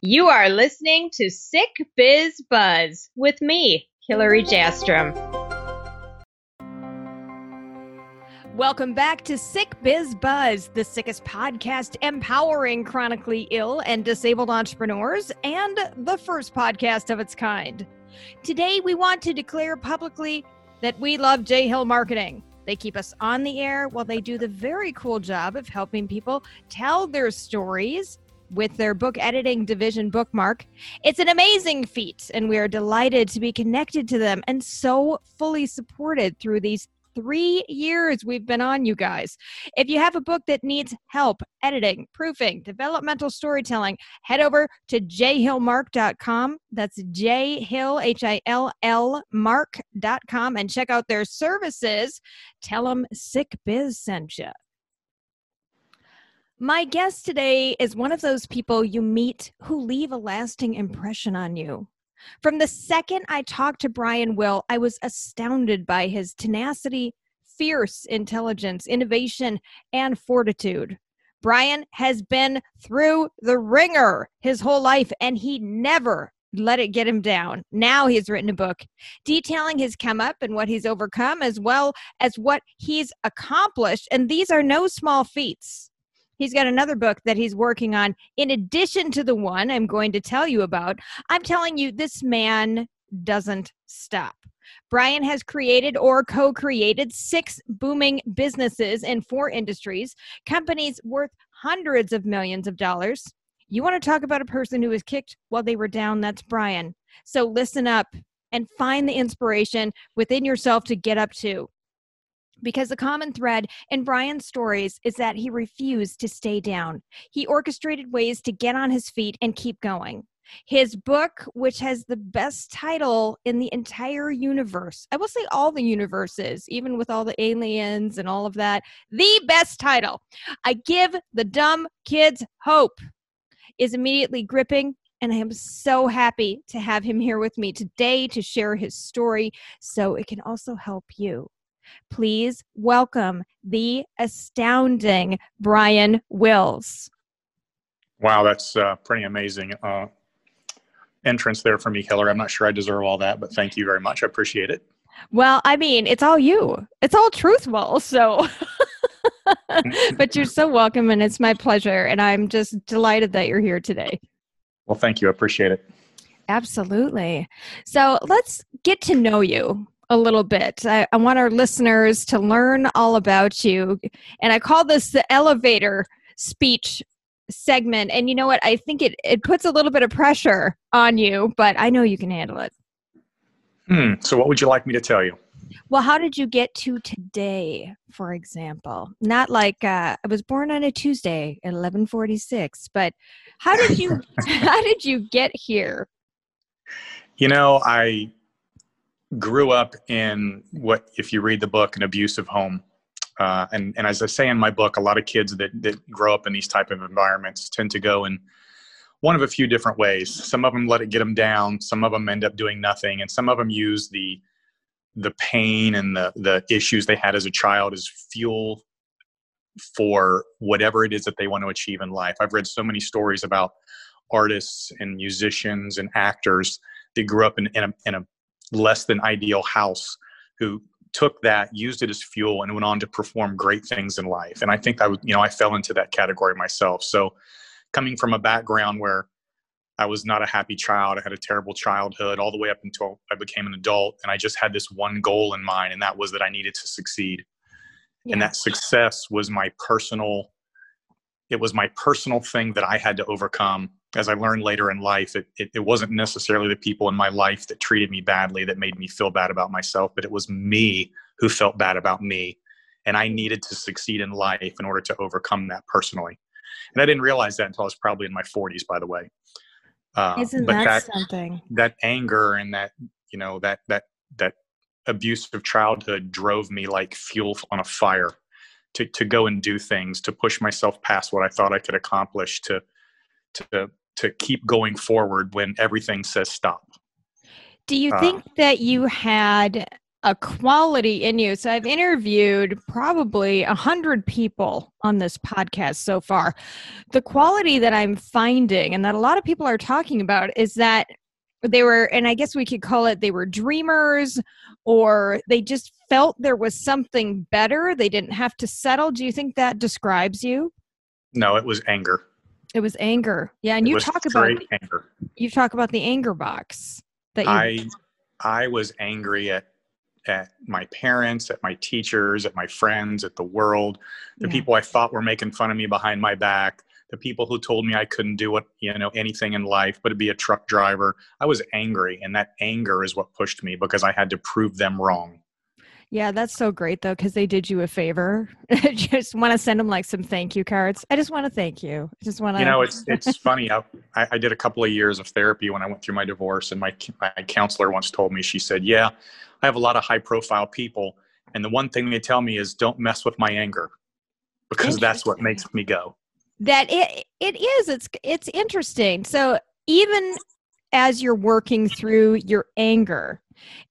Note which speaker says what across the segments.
Speaker 1: You are listening to Sick Biz Buzz with me, Hillary Jastrom.
Speaker 2: Welcome back to Sick Biz Buzz, the sickest podcast empowering chronically ill and disabled entrepreneurs, and the first podcast of its kind. Today, we want to declare publicly that we love J Hill Marketing. They keep us on the air while they do the very cool job of helping people tell their stories with their book editing division bookmark. It's an amazing feat, and we are delighted to be connected to them and so fully supported through these three years we've been on, you guys. If you have a book that needs help editing, proofing, developmental storytelling, head over to jhillmark.com. That's jhill, H I L L, mark.com, and check out their services. Tell them Sick Biz sent you. My guest today is one of those people you meet who leave a lasting impression on you. From the second I talked to Brian Will, I was astounded by his tenacity, fierce intelligence, innovation, and fortitude. Brian has been through the ringer his whole life, and he never let it get him down. Now he's written a book detailing his come up and what he's overcome, as well as what he's accomplished. And these are no small feats. He's got another book that he's working on in addition to the one I'm going to tell you about. I'm telling you, this man doesn't stop. Brian has created or co created six booming businesses in four industries, companies worth hundreds of millions of dollars. You want to talk about a person who was kicked while they were down? That's Brian. So listen up and find the inspiration within yourself to get up to because the common thread in Brian's stories is that he refused to stay down. He orchestrated ways to get on his feet and keep going. His book, which has the best title in the entire universe, I will say all the universes, even with all the aliens and all of that, the best title. I give the dumb kids hope is immediately gripping and I am so happy to have him here with me today to share his story so it can also help you please welcome the astounding Brian Wills.
Speaker 3: Wow, that's uh, pretty amazing uh, entrance there for me, Hillary. I'm not sure I deserve all that, but thank you very much. I appreciate it.
Speaker 2: Well, I mean, it's all you. It's all truthful. So, but you're so welcome, and it's my pleasure. And I'm just delighted that you're here today.
Speaker 3: Well, thank you. I appreciate it.
Speaker 2: Absolutely. So let's get to know you a little bit. I, I, want our listeners to learn all about you. And I call this the elevator speech segment. And you know what? I think it, it puts a little bit of pressure on you, but I know you can handle it.
Speaker 3: Hmm. So, what would you like me to tell you?
Speaker 2: Well, how did you get to today, for example? Not like uh, I was born on a Tuesday at eleven forty six, but how did you how did you get here?
Speaker 3: You know, I grew up in what, if you read the book, an abusive home. Uh, and, and as I say in my book, a lot of kids that, that grow up in these type of environments tend to go in one of a few different ways. Some of them let it get them down. Some of them end up doing nothing, and some of them use the the pain and the the issues they had as a child as fuel for whatever it is that they want to achieve in life. I've read so many stories about artists and musicians and actors that grew up in, in, a, in a less than ideal house who took that used it as fuel and went on to perform great things in life. And i think i would you know i fell into that category myself. So coming from a background where i was not a happy child i had a terrible childhood all the way up until i became an adult and i just had this one goal in mind and that was that i needed to succeed. Yeah. and that success was my personal it was my personal thing that i had to overcome as I learned later in life, it, it, it, wasn't necessarily the people in my life that treated me badly that made me feel bad about myself, but it was me who felt bad about me. And I needed to succeed in life in order to overcome that personally. And I didn't realize that until I was probably in my 40s, by the way.
Speaker 2: Uh, Isn't that, that something?
Speaker 3: That anger and that, you know, that, that, that abusive childhood drove me like fuel on a fire to, to go and do things, to push myself past what I thought I could accomplish, to, to to keep going forward when everything says stop.
Speaker 2: Do you uh, think that you had a quality in you. So I've interviewed probably a hundred people on this podcast so far. The quality that I'm finding and that a lot of people are talking about is that they were, and I guess we could call it they were dreamers or they just felt there was something better. They didn't have to settle. Do you think that describes you?
Speaker 3: No, it was anger.
Speaker 2: It was anger. Yeah, and
Speaker 3: It
Speaker 2: you talk about
Speaker 3: anger.
Speaker 2: you talk about the anger box that you
Speaker 3: I I was angry at at my parents, at my teachers, at my friends, at the world, the
Speaker 2: Yeah.
Speaker 3: people I thought were making fun of me behind my back, the people who told me I couldn't do what you know anything in life but to be a truck driver. I was angry, and that anger is what pushed me because I had to prove them wrong.
Speaker 2: Yeah, that's so great though, because they did you a favor. I just want to send them like some thank you cards. I just want to thank you. I just want to.
Speaker 3: You know, it's it's funny. I, I I did a couple of years of therapy when I went through my divorce, and my my counselor once told me. She said, "Yeah, I have a lot of high profile people, and the one thing they tell me is don't mess with my anger, because that's what makes me go."
Speaker 2: that it it is. It's it's interesting. So even as you're working through your anger,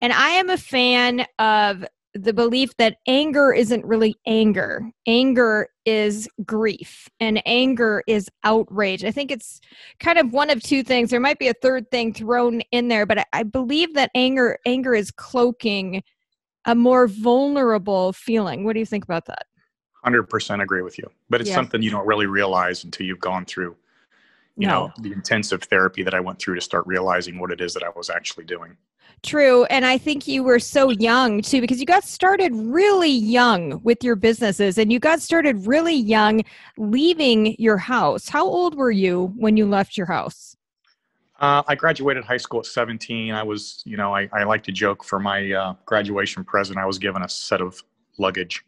Speaker 2: and I am a fan of the belief that anger isn't really anger. Anger is grief, and anger is outrage. I think it's kind of one of two things. There might be a third thing thrown in there, but I, believe that anger anger is cloaking a more vulnerable feeling. What do you think about that?
Speaker 3: Hundred percent agree with you, but it's
Speaker 2: Yeah.
Speaker 3: something you don't really realize until you've gone through, you know, the intensive therapy that I went through to start realizing what it is that I was actually doing.
Speaker 2: True. And I think you were so young too, because you got started really young with your businesses and you got started really young leaving your house. How old were you when you left your house?
Speaker 3: Uh, I graduated high school at 17. I was, you know, I, I like to joke for my uh, graduation present, I was given a set of luggage.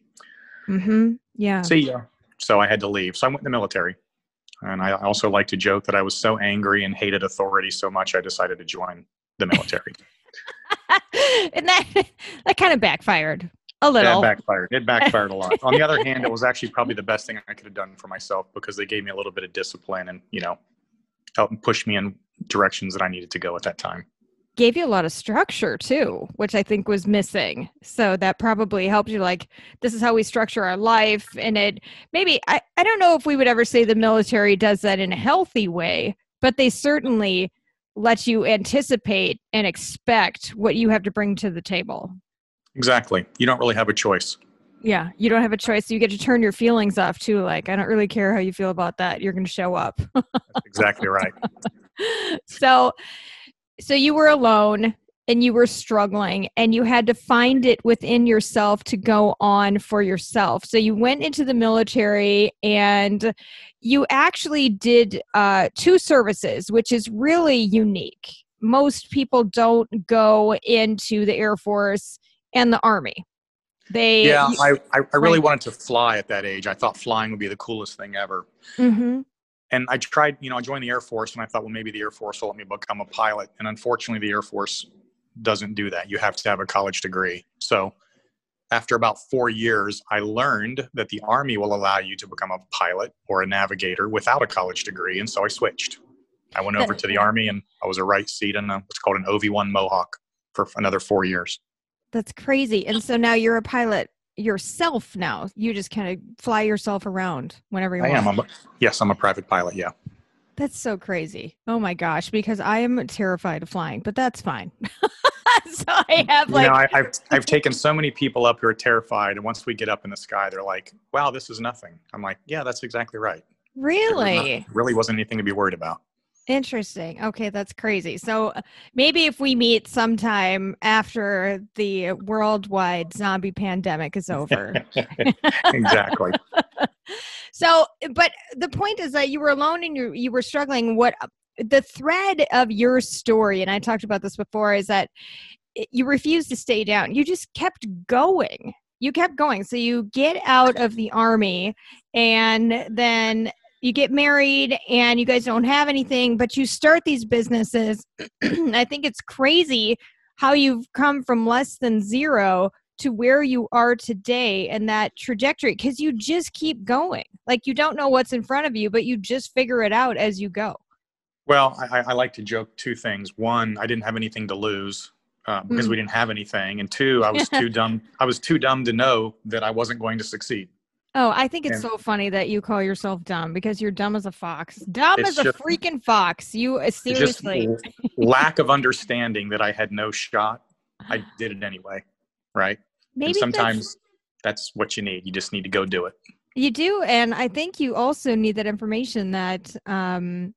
Speaker 2: Mm-hmm. Yeah.
Speaker 3: See ya. So I had to leave. So I went in the military. And I also like to joke that I was so angry and hated authority so much, I decided to join the military.
Speaker 2: and that that kind of backfired a little.
Speaker 3: backfired. It backfired a lot. On the other hand, it was actually probably the best thing I could have done for myself because they gave me a little bit of discipline and, you know, helped push me in directions that I needed to go at that time.
Speaker 2: Gave you a lot of structure too, which I think was missing. So that probably helped you like this is how we structure our life and it maybe I, I don't know if we would ever say the military does that in a healthy way, but they certainly let you anticipate and expect what you have to bring to the table.
Speaker 3: Exactly. You don't really have a choice.
Speaker 2: Yeah, you don't have a choice. You get to turn your feelings off too. Like, I don't really care how you feel about that. You're going to show up.
Speaker 3: Exactly right.
Speaker 2: so, so you were alone and you were struggling and you had to find it within yourself to go on for yourself. So you went into the military and you actually did uh, two services, which is really unique. Most people don't go into the Air Force and the Army. They
Speaker 3: Yeah, I, I, I really wanted to fly at that age. I thought flying would be the coolest thing ever.
Speaker 2: Mhm.
Speaker 3: And I tried, you know, I joined the Air Force and I thought, well, maybe the Air Force will let me become a pilot. And unfortunately, the Air Force doesn't do that. You have to have a college degree. So after about four years, I learned that the Army will allow you to become a pilot or a navigator without a college degree. And so I switched. I went over to the Army and I was a right seat in a, what's called an OV1 Mohawk for another four years.
Speaker 2: That's crazy. And so now you're a pilot yourself now. You just kind of fly yourself around whenever you
Speaker 3: I
Speaker 2: want.
Speaker 3: am. I'm a, yes, I'm a private pilot. Yeah.
Speaker 2: That's so crazy. Oh my gosh, because I am terrified of flying, but that's fine. so I have like
Speaker 3: you know, I, I've I've taken so many people up who are terrified, and once we get up in the sky, they're like, "Wow, this is nothing." I'm like, "Yeah, that's exactly right. Was not-
Speaker 2: really
Speaker 3: really wasn't anything to be worried about."
Speaker 2: interesting. Okay, that's crazy. So uh, maybe if we meet sometime after the worldwide zombie pandemic is over.
Speaker 3: exactly.
Speaker 2: so but the point is that you were alone and you you were struggling. What the thread of your story and i talked about this before is that you refused to stay down. You just kept going. You kept going. So you get out of the army and then you get married and you guys don't have anything but you start these businesses. I think it's crazy how you've come from less than zero to where you are today and that trajectory because you just keep going like you don't know what's in front of you but you just figure it out as you go
Speaker 3: Well, I, I- like to joke two things. One, I didn't have anything to lose. uh, because
Speaker 2: Mm.
Speaker 3: we didn't have anything, and two, I was too dumb. I was too dumb to know that I wasn't going to succeed.
Speaker 2: Oh, I think it's
Speaker 3: And-
Speaker 2: so funny that you call yourself dumb because you're dumb as a fox. Dumb as a
Speaker 3: just-
Speaker 2: freaking fox. You uh,
Speaker 3: just
Speaker 2: seriously.
Speaker 3: lack of understanding that I had no shot. I did it anyway, right?
Speaker 2: Maybe
Speaker 3: and
Speaker 2: that's-
Speaker 3: sometimes that's what you need. You just need to go do it.
Speaker 2: You do, and I think you also need that information that um,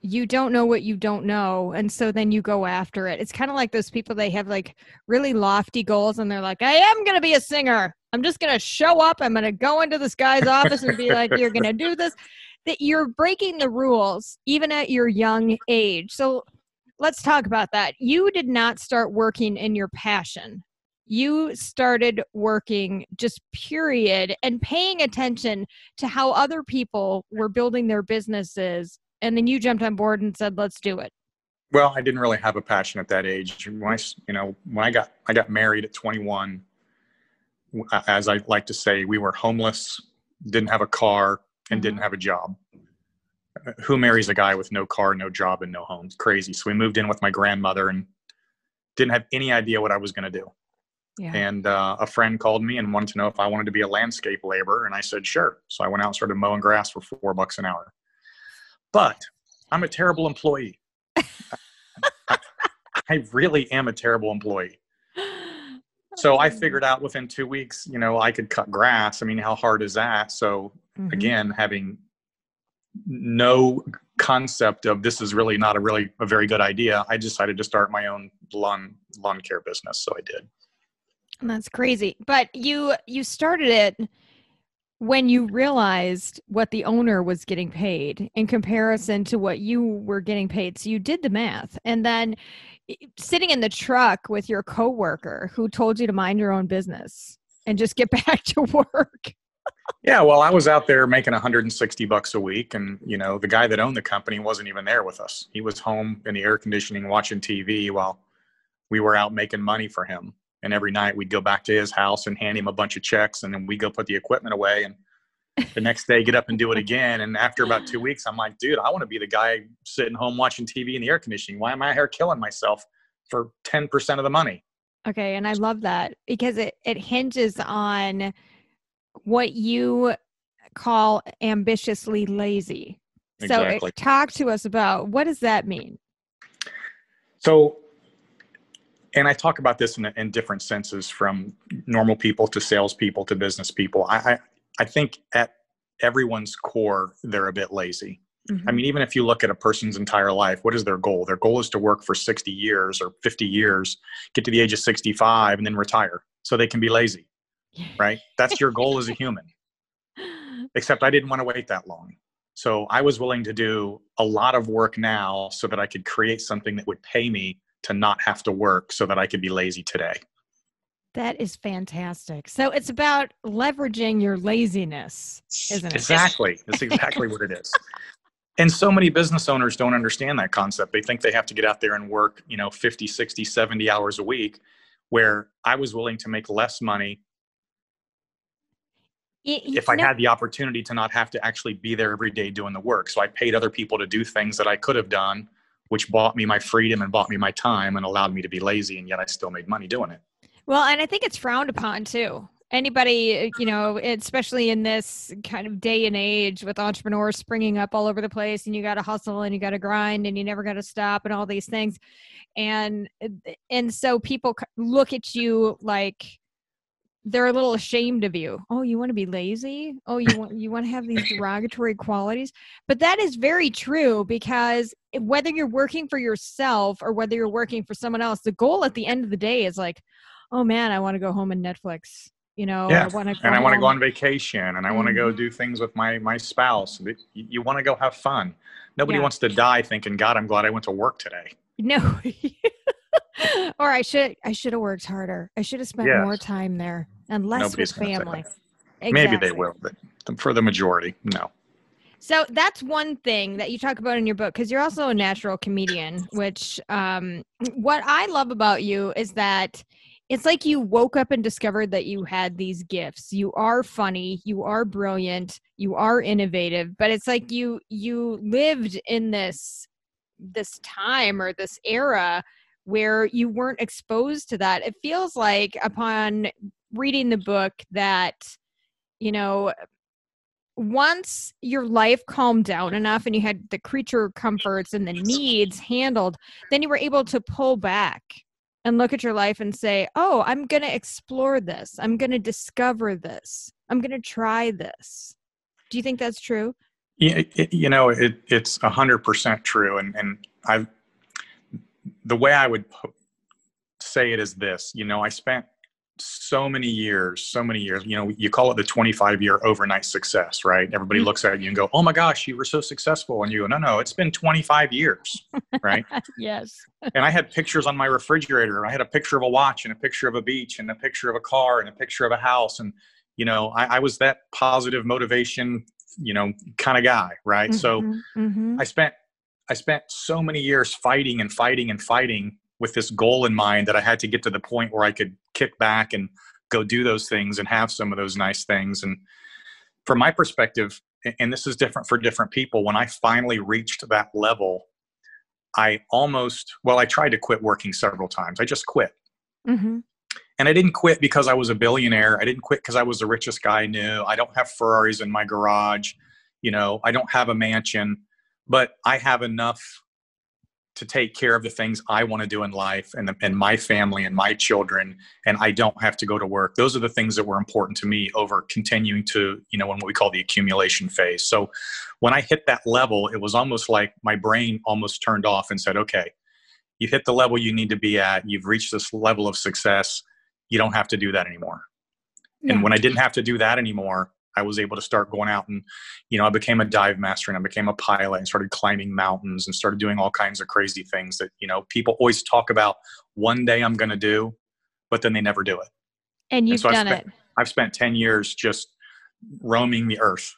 Speaker 2: you don't know what you don't know, and so then you go after it. It's kind of like those people they have like really lofty goals, and they're like, "I am going to be a singer. I'm just going to show up. I'm going to go into this guy's office and be like, you're going to do this." That you're breaking the rules even at your young age. So let's talk about that. You did not start working in your passion you started working just period and paying attention to how other people were building their businesses and then you jumped on board and said let's do it
Speaker 3: Well, I didn't really have a passion at that age. When I, you know, when I got I got married at 21, as I like to say, we were homeless, didn't have a car, and didn't have a job. Uh, Who marries a guy with no car, no job, and no home? It's crazy. So we moved in with my grandmother and didn't have any idea what I was going to do.
Speaker 2: Yeah
Speaker 3: And uh, a friend called me and wanted to know if I wanted to be a landscape laborer, and I said sure. So I went out and started mowing grass for four bucks an hour. But I'm a terrible employee. I, I really am a terrible employee. So I figured out within two weeks, you know, I could cut grass. I mean, how hard is that? So
Speaker 2: Mhm.
Speaker 3: again, having no concept of this is really not a really a very good idea, I decided to start my own lawn lawn care business. So I did.
Speaker 2: That's crazy but you you started it when you realized what the owner was getting paid in comparison to what you were getting paid so you did the math and then sitting in the truck with your coworker who told you to mind your own business and just get back to work
Speaker 3: Yeah, well, I was out there making 160 bucks a week, and you know, the guy that owned the company wasn't even there with us. He was home in the air conditioning watching TV while we were out making money for him. And every night we'd go back to his house and hand him a bunch of checks, and then we go put the equipment away. And the next day, get up and do it again. And after about two weeks, I'm like, dude, I want to be the guy sitting home watching TV in the air conditioning. Why am I here killing myself for 10% of the money?
Speaker 2: Okay, and I love that because it it hinges on what you call ambitiously lazy. So eh,
Speaker 3: it-
Speaker 2: talk to us about what does that mean?
Speaker 3: So, and I talk about this in, in different senses from normal people to salespeople to business people. I, I, I think at everyone's core, they're a bit lazy. I mm-hmm. mean, even if you look at a person's entire life, what is their goal? Their goal is to work for 60 years or 50 years, get to the age of 65, and then retire so they can be lazy, right? That's your goal as a human. Except I didn't want to wait that long. So I was willing to do a lot of work now so that I could create something that would pay me to not have to work so that I could be lazy today.
Speaker 2: That is fantastic. So it's about leveraging your laziness, isn't it?
Speaker 3: Exactly. That's exactly what it is. And so many business owners don't understand that concept. They think they have to get out there and work, you know, 50, 60, 70 hours a week, where I was willing to make less money if I had the opportunity to not have to actually be there every day doing the work. So I paid other people to do things that I could have done, which bought me my freedom and bought me my time and allowed me to be lazy. And yet I still made money doing it.
Speaker 2: Well, and I think it's frowned upon too. Anybody, you know, especially in this kind of day and age with entrepreneurs springing up all over the place, and you got to hustle and you got to grind and you never got to stop and all these things, and and so people look at you like they're a little ashamed of you. Oh, you want to be lazy? Oh, you want you want to have these derogatory qualities? But that is very true because whether you're working for yourself or whether you're working for someone else, the goal at the end of the day is like oh man, I want to go home and Netflix. You know,
Speaker 3: Yeah,
Speaker 2: I want to
Speaker 3: and I want to go on vacation and I want to go
Speaker 2: Mm-hmm.
Speaker 3: do things with my my spouse. You, you want to go have fun. Nobody
Speaker 2: Yeah.
Speaker 3: wants to die thinking, God, I'm glad I went to work today.
Speaker 2: No. or I should I should have worked harder. I should have spent
Speaker 3: Yes.
Speaker 2: more time there and less
Speaker 3: Nobody's
Speaker 2: with family.
Speaker 3: Maybe they will, but for the majority, no.
Speaker 2: So that's one thing that you talk about in your book because you're also a natural comedian. Which um, what I love about you is that it's like you woke up and discovered that you had these gifts. You are funny, you are brilliant, you are innovative, but it's like you you lived in this this time or this era where you weren't exposed to that. It feels like upon reading the book that, you know, once your life calmed down enough and you had the creature comforts and the needs handled, then you were able to pull back and look at your life and say, oh, I'm going to explore this. I'm going to discover this. I'm going to try this. Do you think that's true?
Speaker 3: Yeah, you know, it, it's a hundred percent true. And, and I, the way I would say it is this, you know, I spent so many years, so many years, you know, you call it the 25 year overnight success, right? Everybody mm-hmm. looks at you and go, Oh my gosh, you were so successful. And you go, no, no, it's been 25 years. Right.
Speaker 2: yes.
Speaker 3: and I had pictures on my refrigerator. I had a picture of a watch and a picture of a beach and a picture of a car and a picture of a house. And, you know, I, I was that positive motivation, you know, kind of guy. Right. Mm-hmm. So mm-hmm. I spent, I spent so many years fighting and fighting and fighting with this goal in mind that I had to get to the point where I could kick back and go do those things and have some of those nice things. And from my perspective, and this is different for different people, when I finally reached that level, I almost, well, I tried to quit working several times. I just quit. Mm-hmm. And I didn't quit because I was a billionaire. I didn't quit because I was the richest guy I knew. I don't have Ferraris in my garage. You know, I don't have a mansion, but I have enough to take care of the things I want to do in life and, the, and my family and my children, and I don't have to go to work. Those are the things that were important to me over continuing to, you know, in what we call the accumulation phase. So when I hit that level, it was almost like my brain almost turned off and said, okay, you hit the level you need to be at, you've reached this level of success, you don't have to do that anymore. Yeah. And when I didn't have to do that anymore, I was able to start going out and, you know, I became a dive master and I became a pilot and started climbing mountains and started doing all kinds of crazy things that, you know, people always talk about one day I'm going to do, but then they never do it.
Speaker 2: And you've and so done
Speaker 3: spent,
Speaker 2: it.
Speaker 3: I've spent 10 years just roaming the earth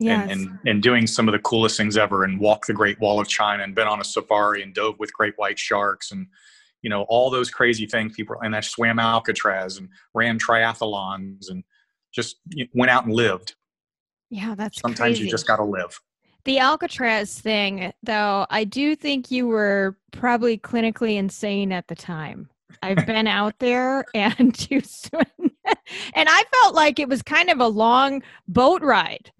Speaker 3: yes. and, and, and doing some of the coolest things ever and walked the Great Wall of China and been on a safari and dove with great white sharks and, you know, all those crazy things people, and I swam Alcatraz and ran triathlons and, just went out and lived.
Speaker 2: Yeah, that's
Speaker 3: sometimes
Speaker 2: crazy.
Speaker 3: you just got to live.
Speaker 2: The Alcatraz thing, though, I do think you were probably clinically insane at the time. I've been out there and you swim, and I felt like it was kind of a long boat ride,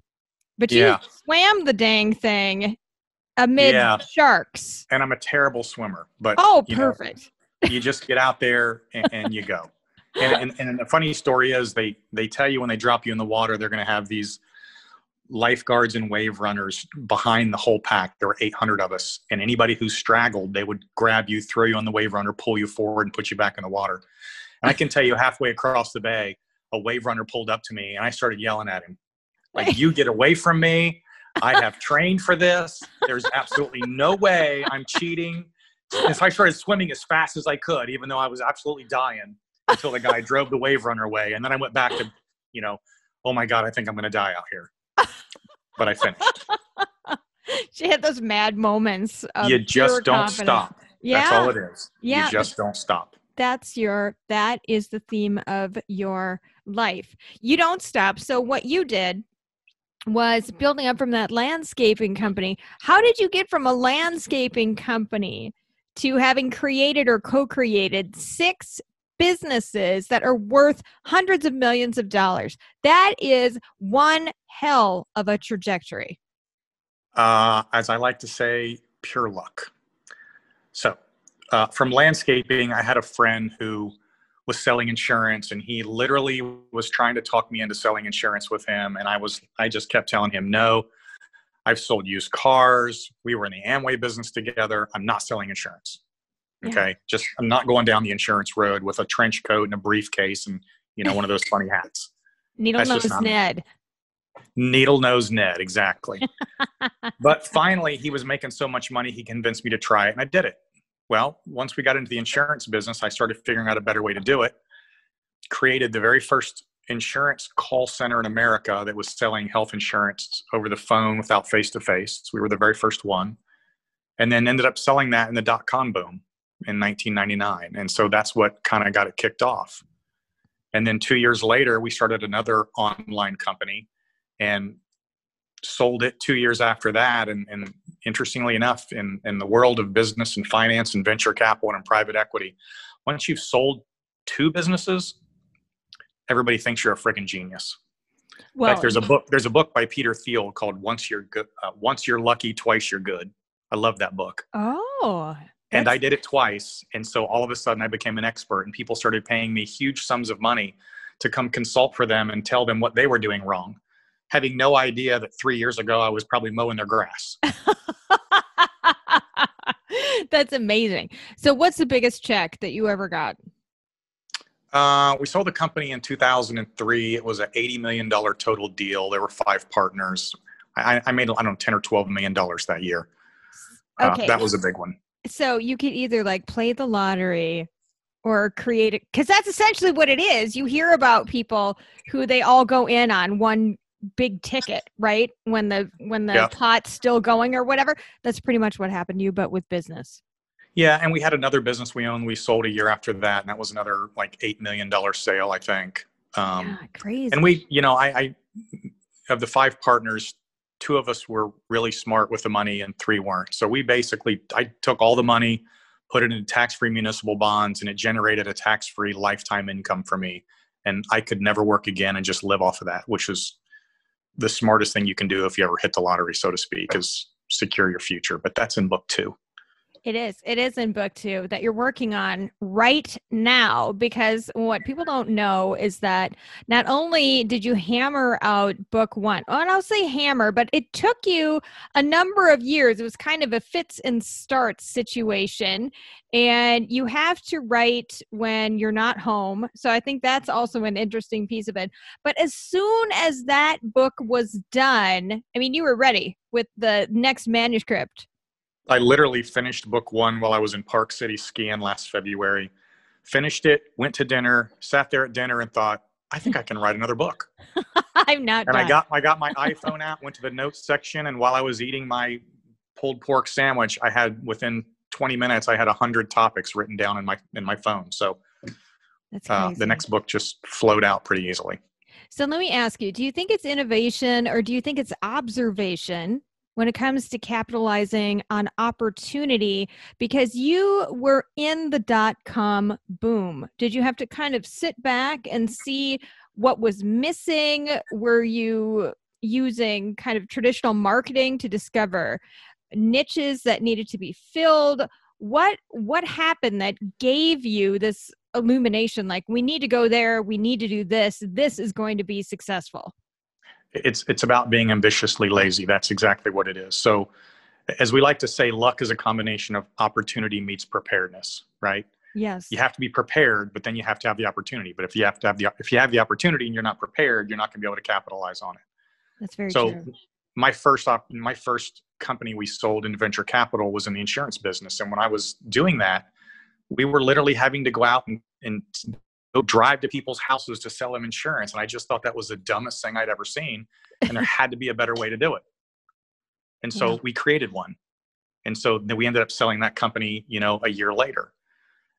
Speaker 2: but you yeah. swam the dang thing amid yeah. sharks.
Speaker 3: And I'm a terrible swimmer, but
Speaker 2: oh, perfect.
Speaker 3: Know, you just get out there and, and you go and, and, and the funny story is they they tell you when they drop you in the water they're going to have these lifeguards and wave runners behind the whole pack. There were 800 of us, and anybody who straggled, they would grab you, throw you on the wave runner, pull you forward, and put you back in the water. And I can tell you, halfway across the bay, a wave runner pulled up to me, and I started yelling at him, like, "You get away from me! I have trained for this. There's absolutely no way I'm cheating." And so I started swimming as fast as I could, even though I was absolutely dying until the guy drove the wave runner away. And then I went back to, you know, oh my God, I think I'm going to die out here. But I finished.
Speaker 2: she had those mad moments.
Speaker 3: you just don't confidence. stop. Yeah. That's all it is. Yeah. You just don't stop.
Speaker 2: That's your, that is the theme of your life. You don't stop. So what you did was building up from that landscaping company. How did you get from a landscaping company to having created or co created six businesses that are worth hundreds of millions of dollars. That is one hell of a trajectory.
Speaker 3: Uh, as I like to say, pure luck. So, uh, from landscaping, I had a friend who was selling insurance and he literally was trying to talk me into selling insurance with him and i was i just kept telling him no i've sold used cars we were in the amway business together i'm not selling insurance Okay. Yeah. Just I'm not going down the insurance road with a trench coat and a briefcase and you know one of those funny hats.
Speaker 2: Needle nose Ned.
Speaker 3: Needle nose Ned, exactly. but finally, he was making so much money, he convinced me to try it, and I did it. Well, once we got into the insurance business, I started figuring out a better way to do it. Created the very first insurance call center in America that was selling health insurance over the phone without face to face. We were the very first one. And then ended up selling that in the dot com boom in 1999. And so that's what kind of got it kicked off. And then two years later, we started another online company and sold it two years after that. And, and interestingly enough, in, in the world of business and finance and venture capital and private equity, once you've sold two businesses, everybody thinks you're a freaking genius. Well, like there's a book. There's a book by Peter Thiel called "Once You're Good, uh, Once You're Lucky, Twice You're Good." I love that book.
Speaker 2: Oh,
Speaker 3: and I did it twice, and so all of a sudden I became an expert, and people started paying me huge sums of money to come consult for them and tell them what they were doing wrong, having no idea that three years ago I was probably mowing their grass.
Speaker 2: That's amazing. So, what's the biggest check that you ever got?
Speaker 3: Uh, we sold the company in 2003. It was an $80 million total deal. There were five partners. I, I made, I don't know, 10 or $12 million that year. Uh, okay. that was a big one.
Speaker 2: So you could either like play the lottery or create it because that's essentially what it is. You hear about people who they all go in on one big ticket, right? When the when the yeah. pot's still going or whatever. That's pretty much what happened to you, but with business.
Speaker 3: Yeah, and we had another business we owned. We sold a year after that, and that was another like eight million dollar sale, I think.
Speaker 2: Um, yeah, crazy.
Speaker 3: And we, you know, I, I of the five partners, two of us were really smart with the money, and three weren't. So we basically, I took all the money, put it in tax-free municipal bonds, and it generated a tax-free lifetime income for me. And I could never work again and just live off of that, which was the smartest thing you can do if you ever hit the lottery, so to speak, is secure your future. But that's in book two.
Speaker 2: It is. It is in book two that you're working on right now because what people don't know is that not only did you hammer out book one, and I'll say hammer, but it took you a number of years. It was kind of a fits and starts situation. And you have to write when you're not home. So I think that's also an interesting piece of it. But as soon as that book was done, I mean, you were ready with the next manuscript
Speaker 3: I literally finished book one while I was in Park City skiing last February. Finished it, went to dinner, sat there at dinner, and thought, I think I can write another book.
Speaker 2: I'm not.
Speaker 3: And
Speaker 2: done.
Speaker 3: I got I got my iPhone out, went to the notes section, and while I was eating my pulled pork sandwich, I had within 20 minutes I had hundred topics written down in my in my phone. So uh, the next book just flowed out pretty easily.
Speaker 2: So let me ask you: Do you think it's innovation, or do you think it's observation? When it comes to capitalizing on opportunity because you were in the dot com boom. Did you have to kind of sit back and see what was missing? Were you using kind of traditional marketing to discover niches that needed to be filled? What what happened that gave you this illumination like we need to go there, we need to do this, this is going to be successful?
Speaker 3: It's it's about being ambitiously lazy. That's exactly what it is. So as we like to say luck is a combination of opportunity meets preparedness right?
Speaker 2: Yes.
Speaker 3: You have to be prepared but then you have to have the opportunity. But if you have to have the if you have the opportunity and you're not prepared you're not going to be able to capitalize on it.
Speaker 2: That's very true.
Speaker 3: so
Speaker 2: true.
Speaker 3: my first op- my first company we sold in venture capital was in the insurance business. And when i was doing that we were literally having to go out and, and go drive to people's houses to sell them insurance. And I just thought that was the dumbest thing I'd ever seen. And there had to be a better way to do it. And so yeah. we created one. And so then we ended up selling that company, you know, a year later.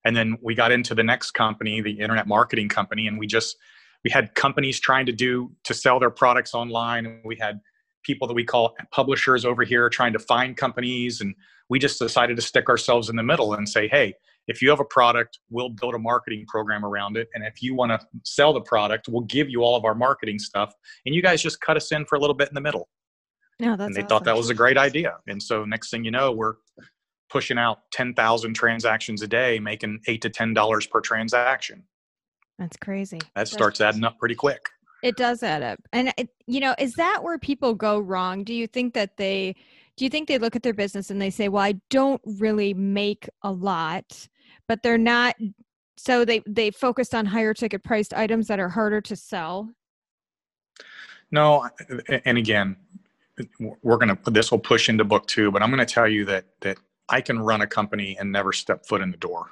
Speaker 3: And then we got into the next company, the internet marketing company, and we just we had companies trying to do to sell their products online. And we had people that we call publishers over here trying to find companies. And we just decided to stick ourselves in the middle and say, hey, if you have a product, we'll build a marketing program around it. And if you want to sell the product, we'll give you all of our marketing stuff. And you guys just cut us in for a little bit in the middle.
Speaker 2: No, that's
Speaker 3: and they
Speaker 2: awesome.
Speaker 3: thought that was a great idea. And so next thing you know, we're pushing out 10,000 transactions a day, making eight to $10 per transaction.
Speaker 2: That's crazy.
Speaker 3: That starts adding up pretty quick.
Speaker 2: It does add up. And, it, you know, is that where people go wrong? Do you think that they, do you think they look at their business and they say, well, I don't really make a lot but they're not so they they focused on higher ticket priced items that are harder to sell?
Speaker 3: No and again we're going to this will push into book two but i'm going to tell you that that i can run a company and never step foot in the door.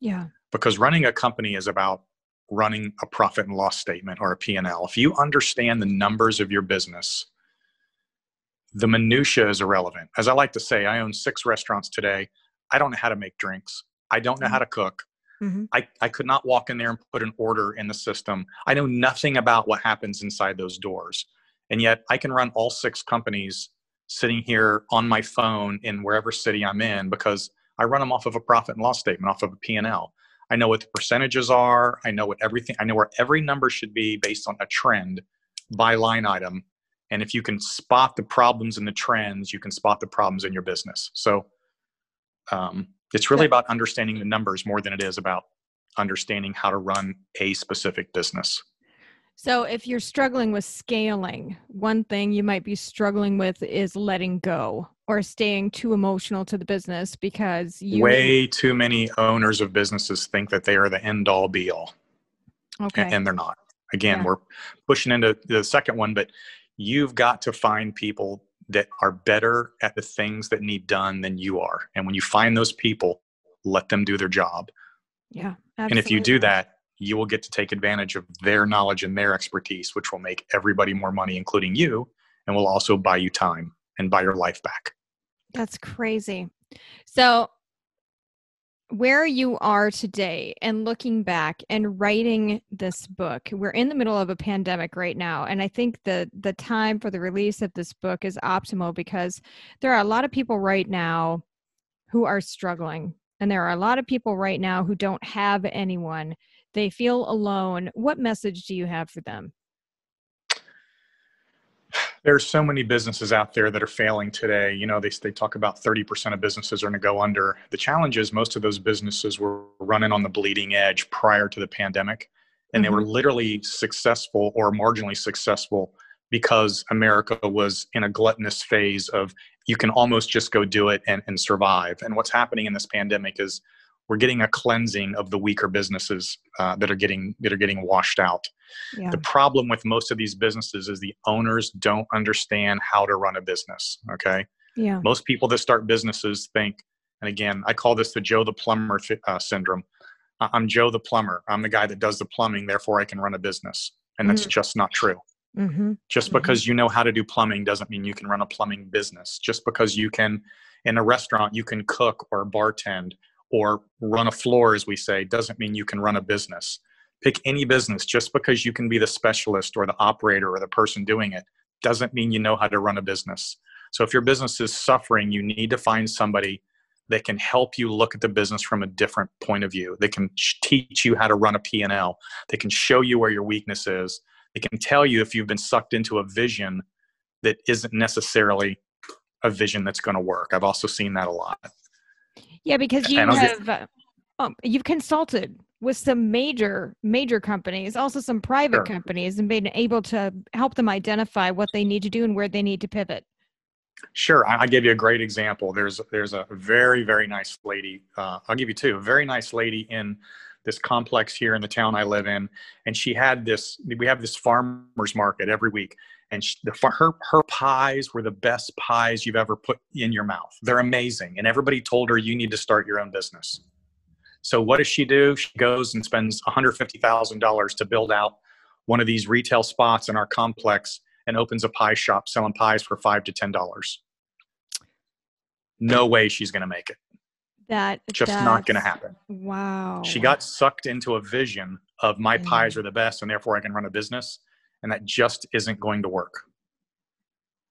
Speaker 2: Yeah.
Speaker 3: Because running a company is about running a profit and loss statement or a p&l if you understand the numbers of your business the minutia is irrelevant. As i like to say i own six restaurants today. I don't know how to make drinks I don't know mm-hmm. how to cook. Mm-hmm. I, I could not walk in there and put an order in the system. I know nothing about what happens inside those doors. And yet I can run all six companies sitting here on my phone in wherever city I'm in because I run them off of a profit and loss statement, off of a P&L. I know what the percentages are. I know what everything, I know where every number should be based on a trend by line item. And if you can spot the problems in the trends, you can spot the problems in your business. So um, it's really about understanding the numbers more than it is about understanding how to run a specific business.
Speaker 2: So, if you're struggling with scaling, one thing you might be struggling with is letting go or staying too emotional to the business because you.
Speaker 3: Way too many owners of businesses think that they are the end all be all.
Speaker 2: Okay.
Speaker 3: And they're not. Again,
Speaker 2: Yeah.
Speaker 3: we're pushing into the second one, but you've got to find people that are better at the things that need done than you are. And when you find those people, let them do their job.
Speaker 2: Yeah. Absolutely.
Speaker 3: And if you do that, you will get to take advantage of their knowledge and their expertise, which will make everybody more money, including you, and will also buy you time and buy your life back.
Speaker 2: That's crazy. So, where you are today and looking back and writing this book, we're in the middle of a pandemic right now, and I think the the time for the release of this book is optimal because there are a lot of people right now who are struggling, and there are a lot of people right now who don't have anyone. They feel alone. What message do you have for them?
Speaker 3: There's so many businesses out there that are failing today. You know, they, they talk about 30% of businesses are going to go under. The challenge is most of those businesses were running on the bleeding edge prior to the pandemic, and they were literally successful or marginally successful because America was in a gluttonous phase of you can almost just go do it and, and survive. And what's happening in this pandemic is we're getting a cleansing of the weaker businesses uh, that are getting that are getting washed out.
Speaker 2: Yeah.
Speaker 3: The problem with most of these businesses is the owners don't understand how to run a business. Okay.
Speaker 2: Yeah.
Speaker 3: Most people that start businesses think, and again, I call this the Joe the Plumber uh, syndrome. I'm Joe the Plumber. I'm the guy that does the plumbing, therefore I can run a business. And that's just not true.
Speaker 2: Mm-hmm.
Speaker 3: Just
Speaker 2: Mhm.
Speaker 3: because you know how to do plumbing doesn't mean you can run a plumbing business. Just because you can, in a restaurant, you can cook or bartend or run a floor, as we say, doesn't mean you can run a business. Pick any business. Just because you can be the specialist or the operator or the person doing it doesn't mean you know how to run a business. So if your business is suffering, you need to find somebody that can help you look at the business from a different point of view. They can teach you how to run a P&L. They can show you where your weakness is. They can tell you if you've been sucked into a vision that isn't necessarily a vision that's going to work. I've also seen that a lot.
Speaker 2: Yeah, because you have um, you've consulted with some major major companies, also some private
Speaker 3: Sure.
Speaker 2: companies, and being able to help them identify what they need to do and where they need to pivot.
Speaker 3: Sure, I, I give you a great example. There's there's a very very nice lady. Uh, I'll give you two. A very nice lady in this complex here in the town I live in, and she had this. We have this farmers market every week, and she, the her her pies were the best pies you've ever put in your mouth. They're amazing, and everybody told her you need to start your own business. So what does she do? She goes and spends one hundred fifty thousand dollars to build out one of these retail spots in our complex and opens a pie shop selling pies for five to ten dollars. No way she's going to make it.
Speaker 2: That
Speaker 3: Just not going to happen.
Speaker 2: Wow.
Speaker 3: She got sucked into a vision of my
Speaker 2: Mm.
Speaker 3: pies are the best and therefore I can run a business, and that just isn't going to work.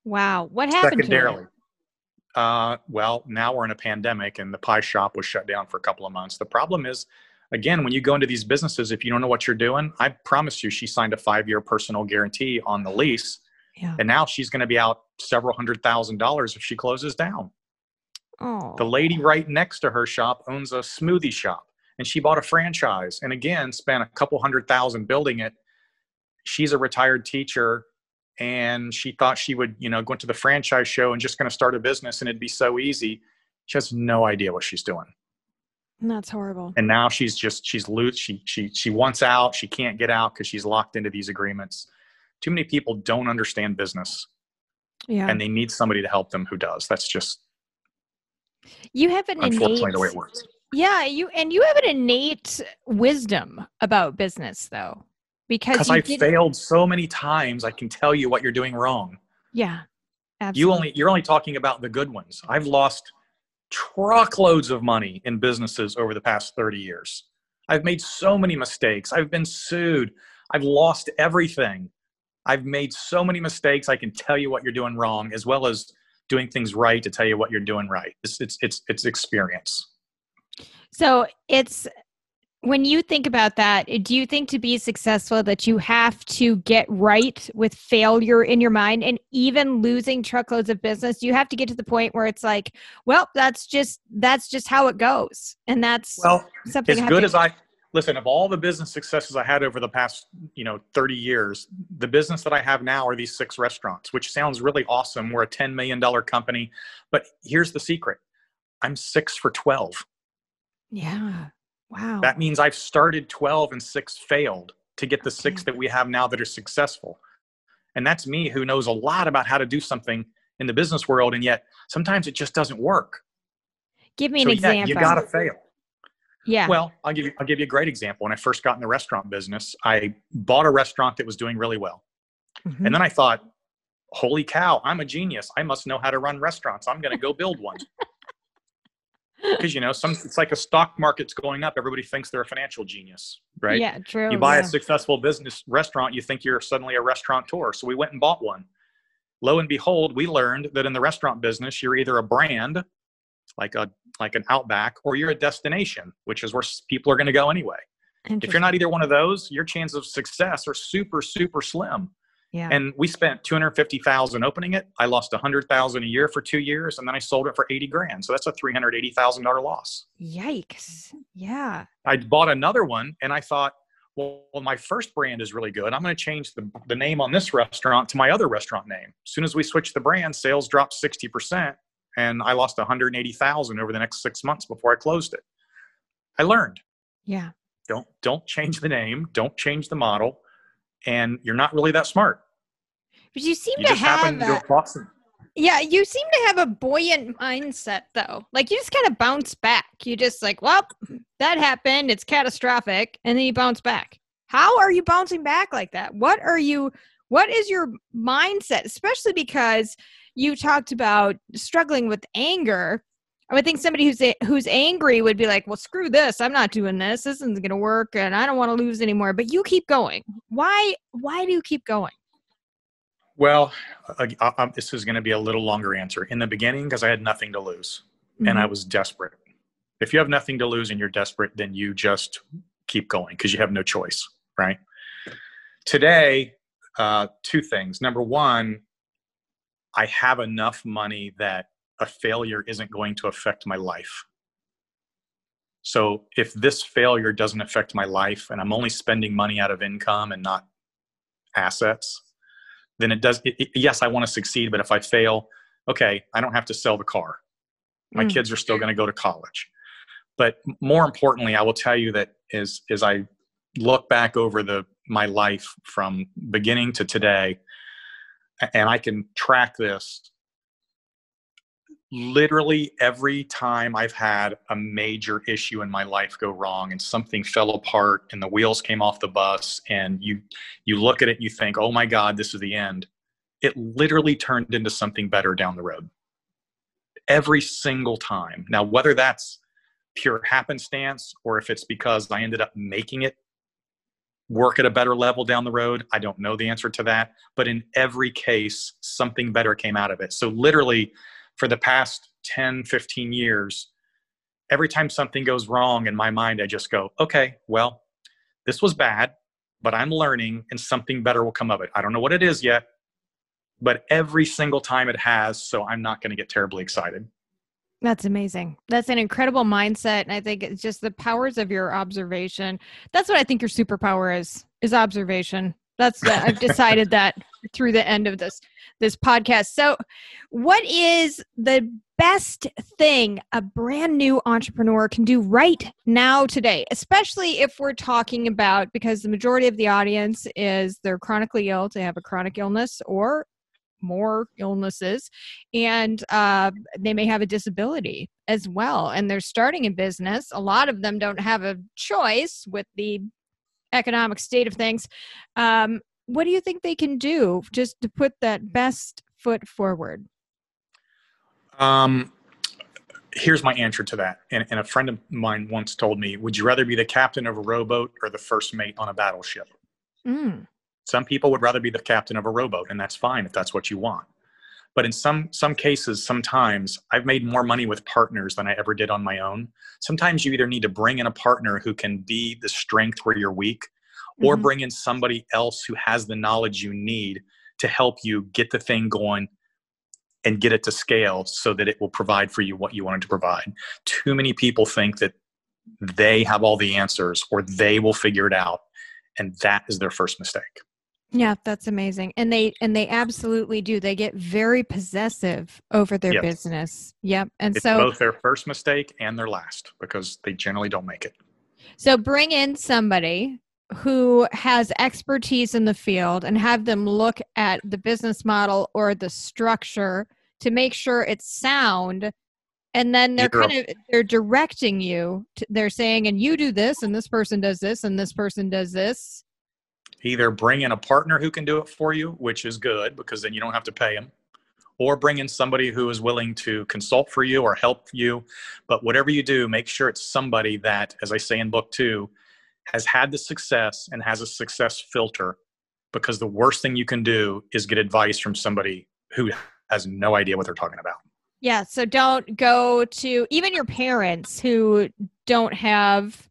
Speaker 2: wow. What happened?
Speaker 3: Secondarily, uh, well, now we're in a pandemic and the pie shop was shut down for a couple of months. The problem is, again, when you go into these businesses, if you don't know what you're doing, I promise you, she signed a five year personal guarantee on the lease.
Speaker 2: Yeah.
Speaker 3: And now she's going to be out several hundred thousand dollars if she closes down.
Speaker 2: Oh.
Speaker 3: The lady right next to her shop owns a smoothie shop and she bought a franchise and again spent a couple hundred thousand building it. She's a retired teacher and she thought she would, you know, go into the franchise show and just going to start a business and it'd be so easy. She has no idea what she's doing.
Speaker 2: That's horrible.
Speaker 3: And now she's just she's loose. She she she wants out. She can't get out because she's locked into these agreements. Too many people don't understand business
Speaker 2: Yeah.
Speaker 3: and they need somebody to help them who does. That's just
Speaker 2: you have an
Speaker 3: unfortunately
Speaker 2: innate
Speaker 3: the way it works.
Speaker 2: Yeah, you and you have an innate wisdom about business though. Because
Speaker 3: I failed so many times, I can tell you what you're doing wrong.
Speaker 2: Yeah. Absolutely.
Speaker 3: You only you're only talking about the good ones. I've lost truckloads of money in businesses over the past 30 years. I've made so many mistakes. I've been sued. I've lost everything. I've made so many mistakes. I can tell you what you're doing wrong, as well as doing things right to tell you what you're doing right. It's it's it's, it's experience.
Speaker 2: So it's when you think about that, eh, do you think to be successful that you have to get right with failure in your mind and even losing truckloads of business, you have to get to the point where it's like, well, that's just that's just how it goes. And that's
Speaker 3: well something as good to- as I listen, of all the business successes I had over the past, you know, 30 years, the business that I have now are these six restaurants, which sounds really awesome. We're a $10 million company. But here's the secret. I'm six for 12.
Speaker 2: Yeah. Wow.
Speaker 3: That means I've started 12 and six failed to get the okay. six that we have now that are successful. And that's me who knows a lot about how to do something in the business world. And yet sometimes it just doesn't work.
Speaker 2: Give me an so, example. Yeah,
Speaker 3: you got to fail.
Speaker 2: Yeah.
Speaker 3: Well, I'll give you I'll give you a great example. When I first got in the restaurant business, I bought a restaurant that was doing really well. Mm-hmm. And then I thought, holy cow, I'm a genius. I must know how to run restaurants. I'm going to go build one because you know some it's like a stock market's going up everybody thinks they're a financial genius right?
Speaker 2: Yeah true
Speaker 3: you buy
Speaker 2: yeah.
Speaker 3: a successful business restaurant you think you're suddenly a restaurateur so we went and bought one. Lo and behold we learned that in the restaurant business you're either a brand like a like an outback or you're a destination which is where people are going to go anyway. If you're not either one of those your chances of success are super super slim
Speaker 2: yeah.
Speaker 3: And we spent 250,000 opening it. I lost 100,000 a year for 2 years and then I sold it for 80 grand. So that's a $380,000 loss.
Speaker 2: Yikes. Yeah.
Speaker 3: I bought another one and I thought, well, well my first brand is really good. I'm going to change the, the name on this restaurant to my other restaurant name. As soon as we switched the brand, sales dropped 60% and I lost 180,000 over the next 6 months before I closed it. I learned.
Speaker 2: Yeah.
Speaker 3: Don't don't change the name, don't change the model and you're not really that smart.
Speaker 2: But you seem you to have a, yeah, you seem to have a buoyant mindset though. Like you just kind of bounce back. You just like, well, that happened. It's catastrophic, and then you bounce back. How are you bouncing back like that? What are you? What is your mindset? Especially because you talked about struggling with anger I would think somebody who's who's angry would be like, "Well, screw this. I'm not doing this. This isn't going to work, and I don't want to lose anymore." But you keep going. Why? Why do you keep going?
Speaker 3: Well, uh, uh, this is going to be a little longer answer. In the beginning, because I had nothing to lose, mm-hmm. and I mm-hmm. was desperate. If you have nothing to lose and you're desperate, then you just keep going because you have no choice, right? Today, uh, two things. Number one, I have enough money that a failure isn't going to affect my life. So if this failure doesn't affect my life and I'm only spending money out of income and not assets, then it does. It, it, yes, I want to succeed, but if I fail, okay, I don't have to sell the car. My mm. kids are still going to go to college. But more importantly, I will tell you that as as I look back over the my life from beginning to today, and I can track this literally every time I've had a major issue in my life go wrong and something fell apart and the wheels came off the bus and you you look at it you think, "Oh my god, this is the end." It literally turned into something better down the road. Every single time. Now, whether that's pure happenstance or if it's because I ended up making it work at a better level down the road, I don't know the answer to that, but in every case something better came out of it. So literally for the past 10, 15 years, every time something goes wrong in my mind, I just go, okay, well, this was bad, but I'm learning and something better will come of it. I don't know what it is yet, but every single time it has. So I'm not going to get terribly excited.
Speaker 2: That's amazing. That's an incredible mindset. And I think it's just the powers of your observation. That's what I think your superpower is, is observation. That's uh, I've decided that through the end of this this podcast. So, what is the best thing a brand new entrepreneur can do right now today, especially if we're talking about because the majority of the audience is they're chronically ill, they have a chronic illness or more illnesses, and uh, they may have a disability as well, and they're starting a business. A lot of them don't have a choice with the economic state of things. Um, what do you think they can do just to put that best foot forward?
Speaker 3: Um, here's my answer to that. And, and, a friend of mine once told me, Would you rather be the captain of a rowboat or the first mate on a battleship?
Speaker 2: Mm.
Speaker 3: Some people would rather be the captain of a rowboat, and that's fine if that's what you want. but in some some cases sometimes i've made more money with partners than i ever did on my own sometimes you either need to bring in a partner who can be the strength where you're weak or
Speaker 2: Mhm.
Speaker 3: bring in somebody else who has the knowledge you need to help you get the thing going and get it to scale so that it will provide for you what you wanted to provide too many people think that they have all the answers or they will figure it out and that is their first mistake
Speaker 2: Yeah, that's amazing. And they and they absolutely do. They get very possessive over their
Speaker 3: Yes.
Speaker 2: business. Yep. And
Speaker 3: it's
Speaker 2: so
Speaker 3: both their first mistake and their last because they generally don't make it
Speaker 2: so bring in somebody who has expertise in the field and have them look at the business model or the structure to make sure it's sound. And then they're kind of they're directing you to, they're saying and you do this and this person does this and this person does this.
Speaker 3: Either bring in a partner who can do it for you, which is good because then you don't have to pay them, or bring in somebody who is willing to consult for you or help you. But whatever you do, make sure it's somebody that, as I say in book two, has had the success and has a success filter. Because the worst thing you can do is get advice from somebody who has no idea what they're talking about.
Speaker 2: Yeah, so don't go to even your parents who don't have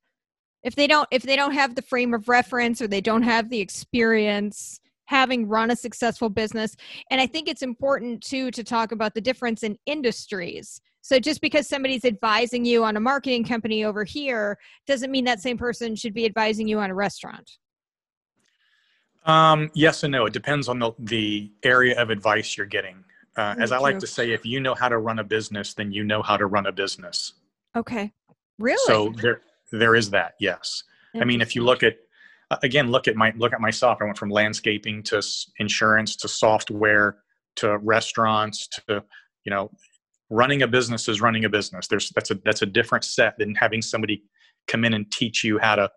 Speaker 2: if they don't if they don't have the frame of reference or they don't have the experience having run a successful business. And I think it's important too to talk about the difference in industries. So just because somebody's advising you on a marketing company over here doesn't mean that same person should be advising you on a restaurant.
Speaker 3: Um, yes and no. It depends on the, the area of advice you're getting. Uh, as I like to say, if you know how to run a business, then you know how to run a business.
Speaker 2: Okay. Really?
Speaker 3: So there, there is that. Yes. I mean, if you look at again, look at my look at myself. I went from landscaping to insurance to software to restaurants to you know, running a business is running a business. There's that's a that's a different set than having somebody come in and teach you how to.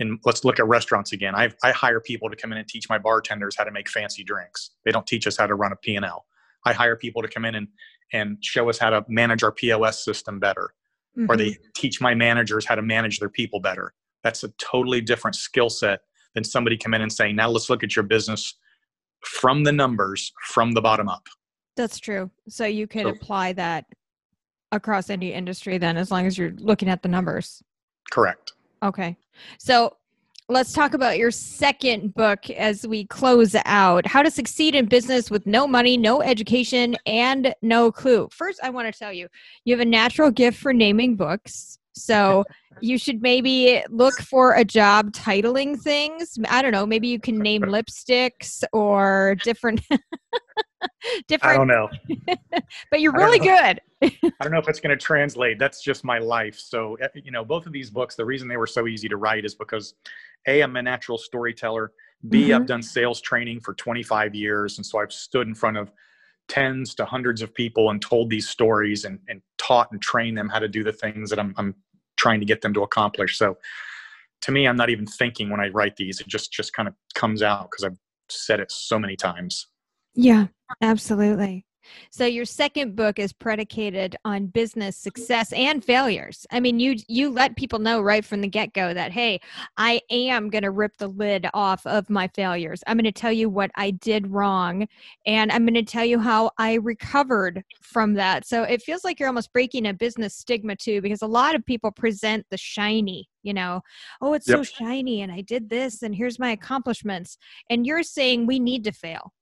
Speaker 3: And let's look at restaurants again. I I hire people to come in and teach my bartenders how to make fancy drinks. They don't teach us how to run a P and L. I hire people to come in and and show us how to manage our POS system better or
Speaker 2: Mhm.
Speaker 3: they teach my managers how to manage their people better. That's a totally different skill set than somebody come in and saying, now let's look at your business from the numbers, from the bottom up.
Speaker 2: That's true. So you could
Speaker 3: So-
Speaker 2: apply that across any industry then as long as you're looking at the numbers.
Speaker 3: Correct.
Speaker 2: Okay. So let's talk about your second book as we close out How to Succeed in Business with No Money, No Education, and No Clue. First, I want to tell you, you have a natural gift for naming books. So you should maybe look for a job titling things. I don't know, maybe you can name lipsticks or different
Speaker 3: I don't know.
Speaker 2: but you're really good.
Speaker 3: I don't know if it's going to translate. That's just my life. So, eh, you know, both of these books, the reason they were so easy to write is because A, I'm a natural storyteller. B, have done sales training for 25 years. And so I've stood in front of tens to hundreds of people and told these stories and, and taught and trained them how to do the things that I'm, I'm trying to get them to accomplish. So to me, I'm not even thinking when I write these. It just, just kind of comes out because I've said it so many times.
Speaker 2: Yeah, absolutely. So your second book is predicated on business success and failures. I mean, you you let people know right from the get-go that hey, I am going to rip the lid off of my failures. I'm going to tell you what I did wrong and I'm going to tell you how I recovered from that. So it feels like you're almost breaking a business stigma too because a lot of people present the shiny, you know, oh, it's so shiny and I did this and here's my accomplishments. And you're saying we need to fail.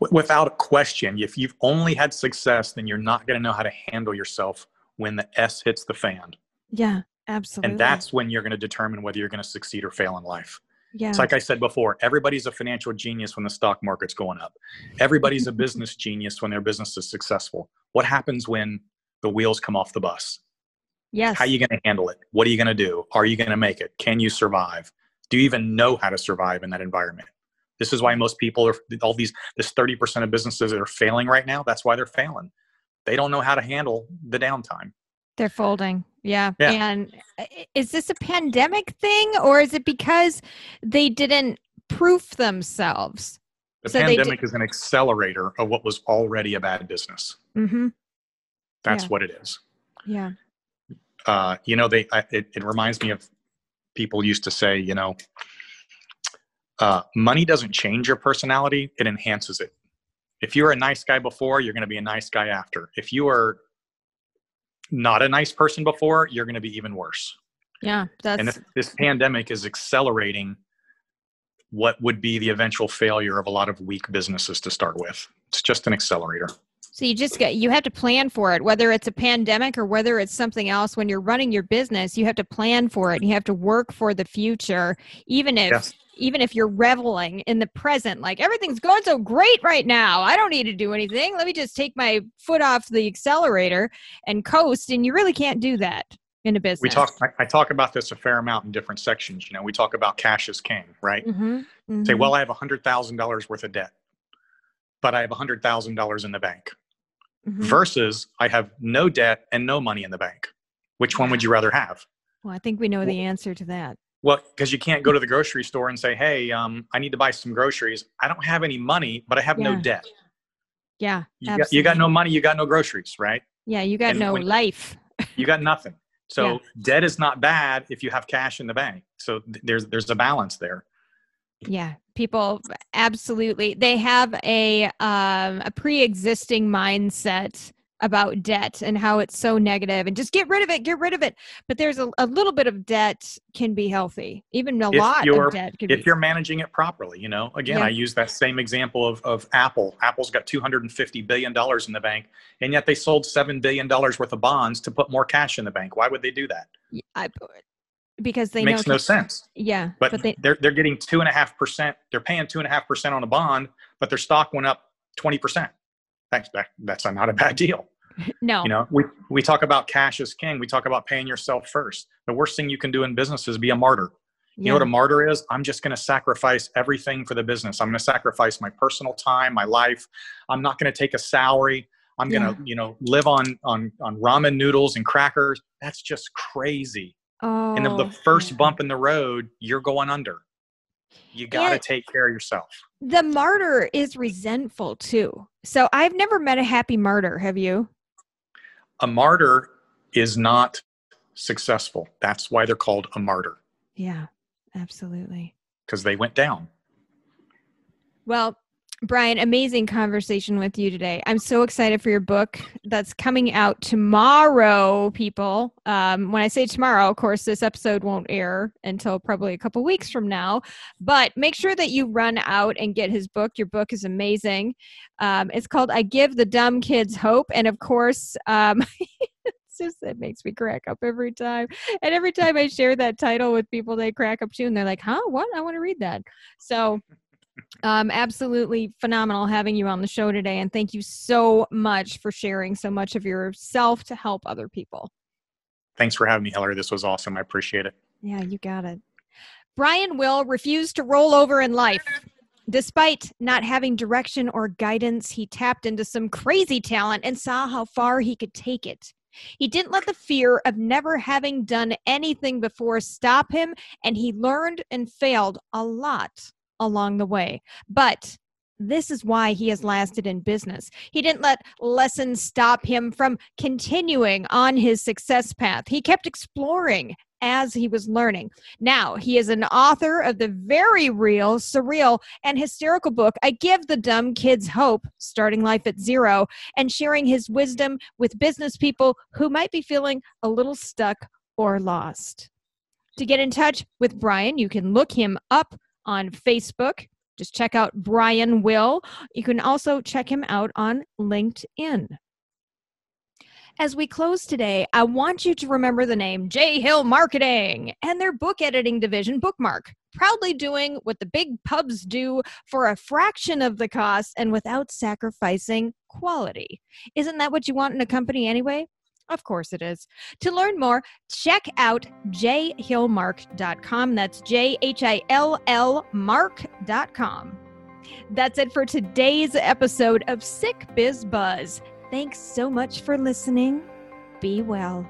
Speaker 3: W- Without a question, if you've only had success, then you're not going to know how to handle yourself when the S hits the fan.
Speaker 2: Yeah, absolutely.
Speaker 3: And that's when you're going to determine whether you're going to succeed or fail in life.
Speaker 2: yeah.
Speaker 3: It's like I said before, everybody's a financial genius when the stock market's going up. Everybody's a business genius when their business is successful. What happens when the wheels come off the bus?
Speaker 2: yes.
Speaker 3: How are you going to handle it? What are you going to do? Are you going to make it? Can you survive? Do you even know how to survive in that environment? This is why most people are all these this 30% of businesses that are failing right now, that's why they're failing. They don't know how to handle the downtime.
Speaker 2: They're folding. Yeah.
Speaker 3: Yeah.
Speaker 2: And is this a pandemic thing or is it because they didn't proof themselves?
Speaker 3: The
Speaker 2: So
Speaker 3: pandemic is an accelerator of what was already a bad business.
Speaker 2: Mm-hmm.
Speaker 3: That's
Speaker 2: Yeah.
Speaker 3: what it is.
Speaker 2: Yeah.
Speaker 3: uh, you know, they I, it, it reminds me of people used to say, you know, uh, money doesn't change your personality; it enhances it. if you were a nice guy before, you're going to be a nice guy after. If you are not a nice person before, you're going to be even worse.
Speaker 2: Yeah, that's
Speaker 3: And this, this pandemic is accelerating what would be the eventual failure of a lot of weak businesses to start with. It's just an accelerator.
Speaker 2: So you just get you have to plan for it, whether it's a pandemic or whether it's something else. When you're running your business, you have to plan for it. You have to work for the future, even if
Speaker 3: Yes.
Speaker 2: even if you're reveling in the present. Like everything's going so great right now. I don't need to do anything. Let me just take my foot off the accelerator and coast. And you really can't do that in a business.
Speaker 3: We talk. I, I talk about this a fair amount in different sections. You know, we talk about cash is king, right?
Speaker 2: Mhm,
Speaker 3: Say,
Speaker 2: mhm.
Speaker 3: well, I have a hundred thousand dollars worth of debt, but I have a hundred thousand dollars in the bank.
Speaker 2: Mhm.
Speaker 3: Versus, I have no debt and no money in the bank. Which one would you rather have?
Speaker 2: well, I think we know the answer to that.
Speaker 3: Well, because you can't go to the grocery store and say, "Hey, um, I need to buy some groceries. I don't have any money, but I have no debt."
Speaker 2: Yeah,
Speaker 3: You got, you got no money, you got no groceries, right?
Speaker 2: Yeah, you got
Speaker 3: and
Speaker 2: no life.
Speaker 3: You got nothing. So
Speaker 2: Yeah.
Speaker 3: debt is not bad if you have cash in the bank. So th- there's there's a balance there.
Speaker 2: Yeah, people absolutely. They have a um, a pre-existing mindset about debt and how it's so negative, and just get rid of it, get rid of it. But there's a, a little bit of debt can be healthy. Even a
Speaker 3: If
Speaker 2: lot of debt can
Speaker 3: If you're managing it properly, you know. Again,
Speaker 2: Yeah.
Speaker 3: I use that same example of of Apple. Apple's got 250 billion dollars in the bank, and yet they sold seven billion dollars worth of bonds to put more cash in the bank. Why would they do that?
Speaker 2: I, because they
Speaker 3: It makes no sense.
Speaker 2: Yeah,
Speaker 3: But,
Speaker 2: but they
Speaker 3: they're they're getting two and a half percent. They're paying two and a half percent on a bond, but their stock went up twenty percent. That's that, that's not a bad deal.
Speaker 2: no.
Speaker 3: You know, we we talk about cash is king. We talk about paying yourself first. The worst thing you can do in business is be a martyr. You
Speaker 2: yeah.
Speaker 3: know what a martyr is? I'm just going to sacrifice everything for the business. I'm going to sacrifice my personal time, my life. I'm not going to take a salary. I'm going to, you know, live on on on ramen noodles and crackers. That's just crazy.
Speaker 2: Oh,
Speaker 3: and the first bump in the road, you're going under. You got to take care of yourself.
Speaker 2: the martyr is resentful too. So I've never met a happy martyr. Have you?
Speaker 3: A martyr is not successful. That's why they're called a martyr
Speaker 2: Yeah, absolutely.
Speaker 3: because they went down.
Speaker 2: Well, Brian, amazing conversation with you today. I'm so excited for your book that's coming out tomorrow, people. Um, when I say tomorrow, of course, this episode won't air until probably a couple weeks from now. But make sure that you run out and get his book. Your book is amazing. Um, it's called I Give the Dumb Kids Hope. And of course, um, just it makes me crack up every time. And every time I share that title with people, they crack up too. And they're like, huh, what? I want to read that. So um, absolutely phenomenal having you on the show today. And thank you so much for sharing so much of yourself to help other people.
Speaker 3: Thanks for having me, Hillary. This was awesome. I appreciate it.
Speaker 2: Yeah, you got it. Brian Will refused to roll over in life. Despite not having direction or guidance, he tapped into some crazy talent and saw how far he could take it. He didn't let the fear of never having done anything before stop him, and he learned and failed a lot along the way. But this is why he has lasted in business. He didn't let lessons stop him from continuing on his success path. He kept exploring as he was learning. Now, he is an author of the very real, surreal, and hysterical book, I Give the Dumb Kids Hope Starting Life at Zero, and sharing his wisdom with business people who might be feeling a little stuck or lost. To get in touch with Brian, you can look him up on Facebook. Just check out Brian Will. You can also check him out on LinkedIn. As we close today, I want you to remember the name J Hill Marketing and their book editing division, Bookmark, proudly doing what the big pubs do for a fraction of the cost and without sacrificing quality. Isn't that what you want in a company anyway? Of course it is. To learn more, check out jhillmark.com. That's J H I L L mark.com. That's it for today's episode of Sick Biz Buzz. Thanks so much for listening. Be well.